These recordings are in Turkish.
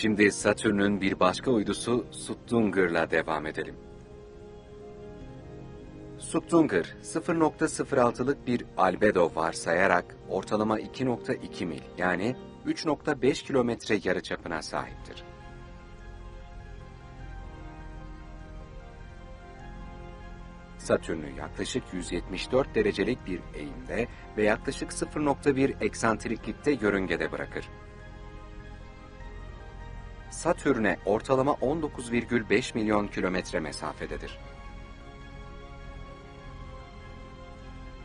Şimdi Satürn'ün bir başka uydusu Suttunger'la devam edelim. Suttunger, 0.06'lık bir albedo varsayarak ortalama 2.2 mil yani 3.5 kilometre yarıçapına sahiptir. Satürn'ü yaklaşık 174 derecelik bir eğimde ve yaklaşık 0.1 eksantriklikte yörüngede bırakır. Satürn'e ortalama 19,5 milyon kilometre mesafededir.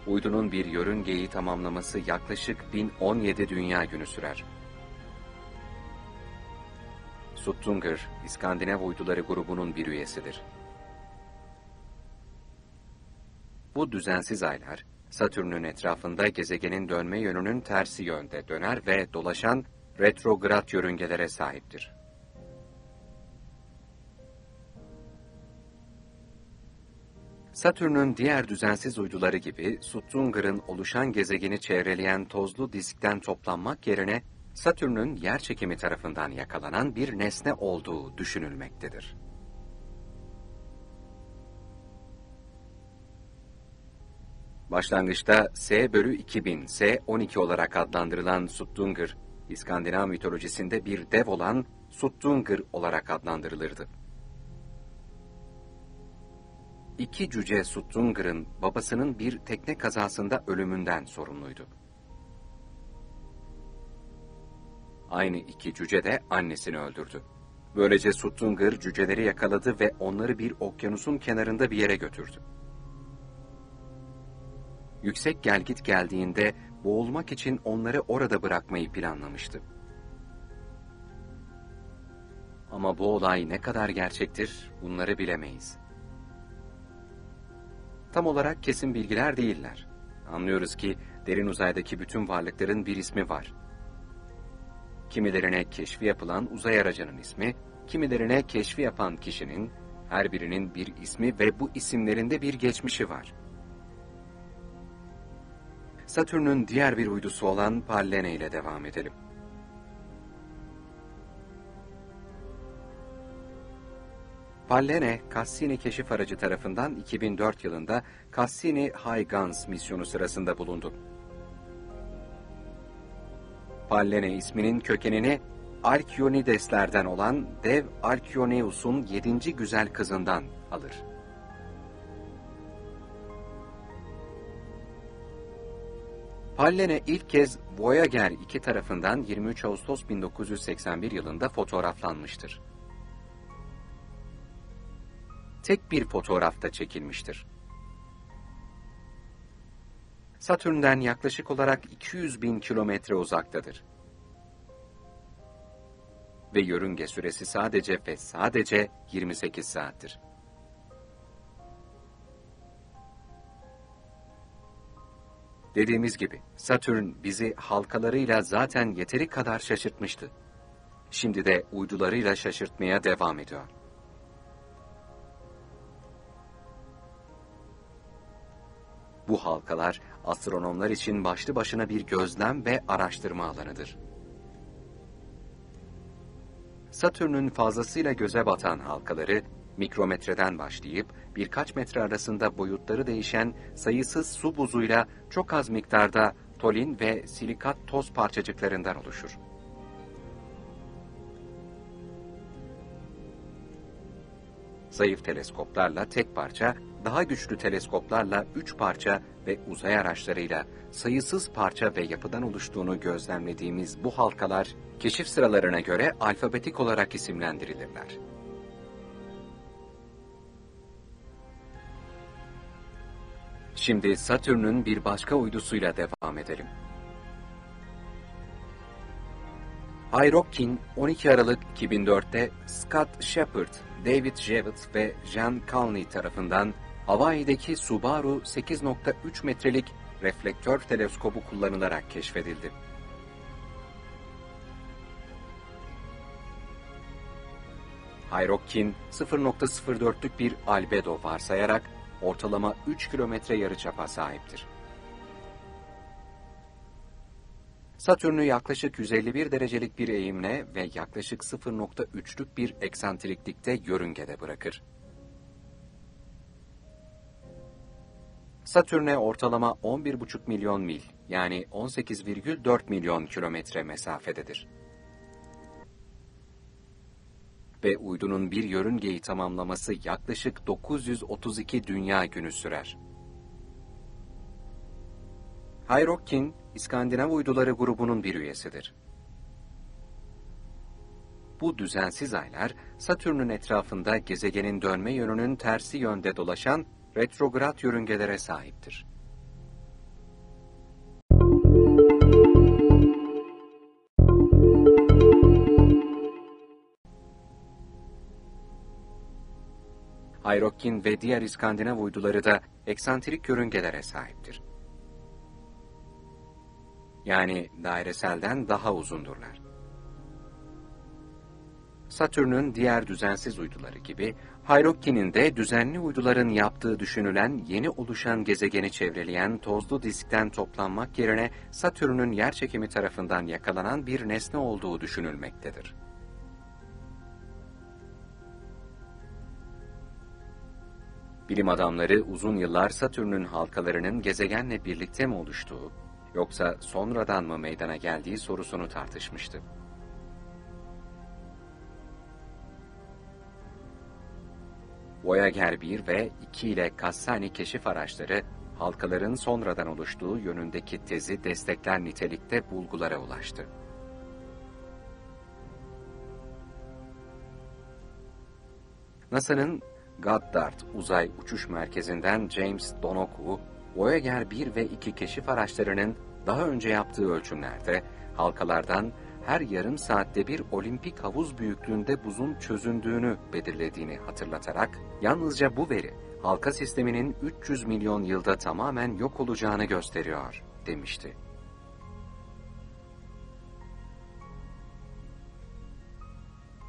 Uydunun bir yörüngeyi tamamlaması yaklaşık 1017 dünya günü sürer. Suttunger, İskandinav uyduları grubunun bir üyesidir. Bu düzensiz aylar, Satürn'ün etrafında gezegenin dönme yönünün tersi yönde döner ve dolaşan retrograd yörüngelere sahiptir. Satürn'ün diğer düzensiz uyduları gibi Suttunger'ın oluşan gezegeni çevreleyen tozlu diskten toplanmak yerine Satürn'ün yer çekimi tarafından yakalanan bir nesne olduğu düşünülmektedir. Başlangıçta S bölü 2000, S12 olarak adlandırılan Suttunger, İskandinav mitolojisinde bir dev olan Suttunger olarak adlandırılırdı. İki cüce Suttunger'ın babasının bir tekne kazasında ölümünden sorumluydu. Aynı iki cüce de annesini öldürdü. Böylece Suttunger cüceleri yakaladı ve onları bir okyanusun kenarında bir yere götürdü. Yüksek gelgit geldiğinde boğulmak için onları orada bırakmayı planlamıştı. Ama bu olay ne kadar gerçektir bunları bilemeyiz. Tam olarak kesin bilgiler değiller. Anlıyoruz ki derin uzaydaki bütün varlıkların bir ismi var. Kimilerine keşfi yapılan uzay aracının ismi, kimilerine keşfi yapan kişinin, her birinin bir ismi ve bu isimlerinde bir geçmişi var. Satürn'ün diğer bir uydusu olan Pallene ile devam edelim. Pallene, Cassini keşif aracı tarafından 2004 yılında Cassini-Huygens misyonu sırasında bulundu. Pallene isminin kökenini Alkyonideslerden olan dev Alkyoneus'un yedinci güzel kızından alır. Pallene ilk kez Voyager 2 tarafından 23 Ağustos 1981 yılında fotoğraflanmıştır. Tek bir fotoğrafta çekilmiştir. Satürn'den yaklaşık olarak 200 bin kilometre uzaktadır. Ve yörünge süresi sadece ve sadece 28 saattir. Dediğimiz gibi Satürn bizi halkalarıyla zaten yeteri kadar şaşırtmıştı. Şimdi de uydularıyla şaşırtmaya devam ediyor. Bu halkalar astronomlar için başlı başına bir gözlem ve araştırma alanıdır. Satürn'ün fazlasıyla göze batan halkaları mikrometreden başlayıp birkaç metre arasında boyutları değişen sayısız su buzuyla çok az miktarda tolin ve silikat toz parçacıklarından oluşur. Zayıf teleskoplarla tek parça, daha güçlü teleskoplarla üç parça ve uzay araçlarıyla sayısız parça ve yapıdan oluştuğunu gözlemlediğimiz bu halkalar, keşif sıralarına göre alfabetik olarak isimlendirilirler. Şimdi Satürn'ün bir başka uydusuyla devam edelim. Hyrokin 12 Aralık 2004'te Scott Shepard, David Jevitt ve Jean Calney tarafından Hawaii'deki Subaru 8.3 metrelik reflektör teleskobu kullanılarak keşfedildi. Hyrokin 0.04'lük bir albedo varsayarak ortalama 3 kilometre yarıçapa sahiptir. Satürn'ü yaklaşık 151 derecelik bir eğimle ve yaklaşık 0.3'lük bir eksantriklikte yörüngede bırakır. Satürn'e ortalama 11,5 milyon mil yani 18,4 milyon kilometre mesafededir. Ve uydunun bir yörüngeyi tamamlaması yaklaşık 932 dünya günü sürer. Hayrokkin, İskandinav uyduları grubunun bir üyesidir. Bu düzensiz aylar, Satürn'ün etrafında gezegenin dönme yönünün tersi yönde dolaşan retrograd yörüngelere sahiptir. Hayrokkin ve diğer İskandinav uyduları da eksantrik yörüngelere sahiptir. Yani daireselden daha uzundurlar. Satürn'ün diğer düzensiz uyduları gibi, Hayrokkin'in de düzenli uyduların yaptığı düşünülen yeni oluşan gezegeni çevreleyen tozlu diskten toplanmak yerine Satürn'ün yerçekimi tarafından yakalanan bir nesne olduğu düşünülmektedir. Bilim adamları uzun yıllar Satürn'ün halkalarının gezegenle birlikte mi oluştuğu, yoksa sonradan mı meydana geldiği sorusunu tartışmıştı. Voyager 1 ve 2 ile Cassini keşif araçları, halkaların sonradan oluştuğu yönündeki tezi destekler nitelikte bulgulara ulaştı. NASA'nın Goddard Uzay Uçuş Merkezi'nden James Donoghue, Voyager 1 ve 2 keşif araçlarının daha önce yaptığı ölçümlerde halkalardan her yarım saatte bir olimpik havuz büyüklüğünde buzun çözündüğünü belirlediğini hatırlatarak, yalnızca bu veri halka sisteminin 300 milyon yılda tamamen yok olacağını gösteriyor, demişti.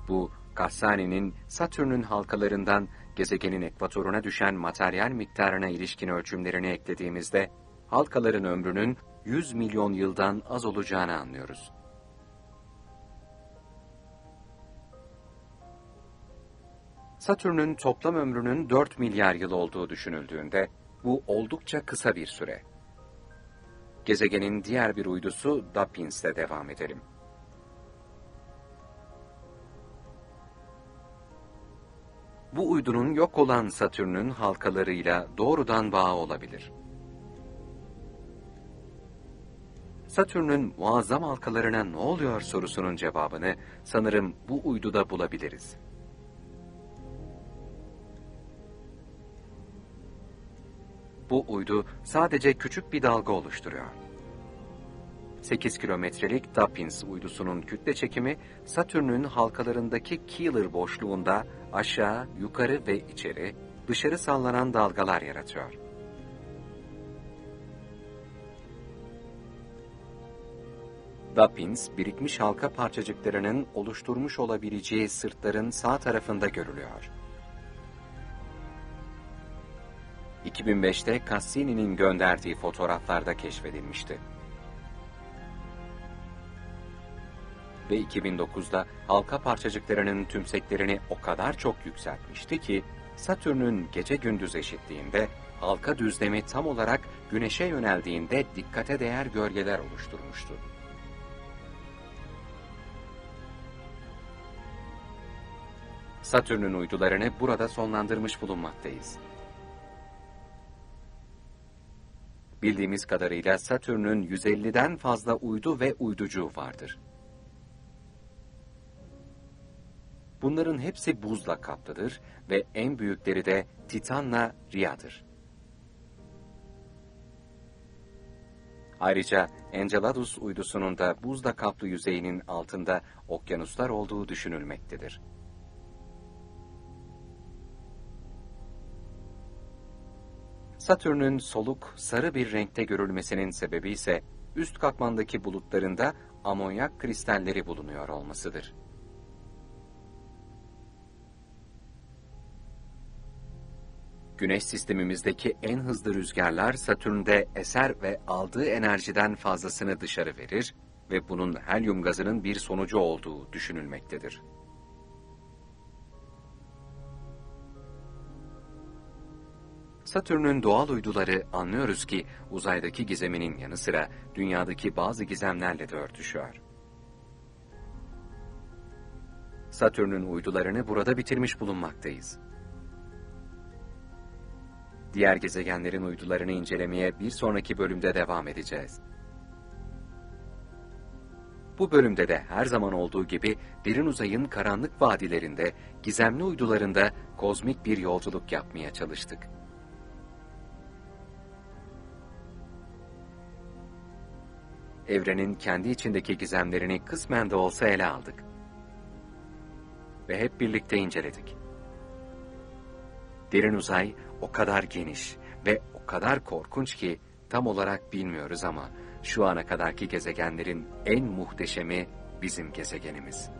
Bu, Cassani'nin Satürn'ün halkalarından gezegenin ekvatoruna düşen materyal miktarına ilişkin ölçümlerini eklediğimizde, halkaların ömrünün 100 milyon yıldan az olacağını anlıyoruz. Satürn'ün toplam ömrünün 4 milyar yıl olduğu düşünüldüğünde, bu oldukça kısa bir süre. Gezegenin diğer bir uydusu Dappins'te devam edelim. Bu uydunun yok olan Satürn'ün halkalarıyla doğrudan bağı olabilir. Satürn'ün muazzam halkalarına ne oluyor sorusunun cevabını sanırım bu uyduda bulabiliriz. Bu uydu sadece küçük bir dalga oluşturuyor. 8 kilometrelik Dapins uydusunun kütle çekimi Satürn'ün halkalarındaki Keeler boşluğunda aşağı, yukarı ve içeri dışarı sallanan dalgalar yaratıyor. Dapins, birikmiş halka parçacıklarının oluşturmuş olabileceği sırtların sağ tarafında görülüyor. 2005'te Cassini'nin gönderdiği fotoğraflarda keşfedilmişti. Ve 2009'da halka parçacıklarının tümseklerini o kadar çok yükseltmişti ki, Satürn'ün gece gündüz eşitliğinde halka düzlemi tam olarak güneşe yöneldiğinde dikkate değer gölgeler oluşturmuştu. Satürn'ün uydularını burada sonlandırmış bulunmaktayız. Bildiğimiz kadarıyla Satürn'ün 150'den fazla uydu ve uyducu vardır. Bunların hepsi buzla kaplıdır ve en büyükleri de Titan'la Rhea'dır. Ayrıca Enceladus uydusunun da buzla kaplı yüzeyinin altında okyanuslar olduğu düşünülmektedir. Satürn'ün soluk, sarı bir renkte görülmesinin sebebi ise üst katmandaki bulutlarında amonyak kristalleri bulunuyor olmasıdır. Güneş sistemimizdeki en hızlı rüzgarlar Satürn'de eser ve aldığı enerjiden fazlasını dışarı verir ve bunun helyum gazının bir sonucu olduğu düşünülmektedir. Satürn'ün doğal uyduları anlıyoruz ki uzaydaki gizeminin yanı sıra dünyadaki bazı gizemlerle de örtüşüyor. Satürn'ün uydularını burada bitirmiş bulunmaktayız. Diğer gezegenlerin uydularını incelemeye bir sonraki bölümde devam edeceğiz. Bu bölümde de her zaman olduğu gibi derin uzayın karanlık vadilerinde, gizemli uydularında kozmik bir yolculuk yapmaya çalıştık. Evrenin kendi içindeki gizemlerini kısmen de olsa ele aldık. Ve hep birlikte inceledik. Derin uzay o kadar geniş ve o kadar korkunç ki tam olarak bilmiyoruz ama şu ana kadarki gezegenlerin en muhteşemi bizim gezegenimiz.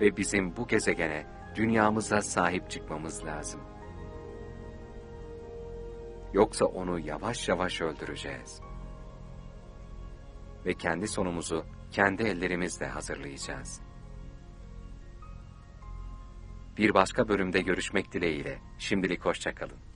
Ve bizim bu gezegene, dünyamıza sahip çıkmamız lazım. Yoksa onu yavaş yavaş öldüreceğiz. Ve kendi sonumuzu kendi ellerimizle hazırlayacağız. Bir başka bölümde görüşmek dileğiyle. Şimdilik hoşçakalın.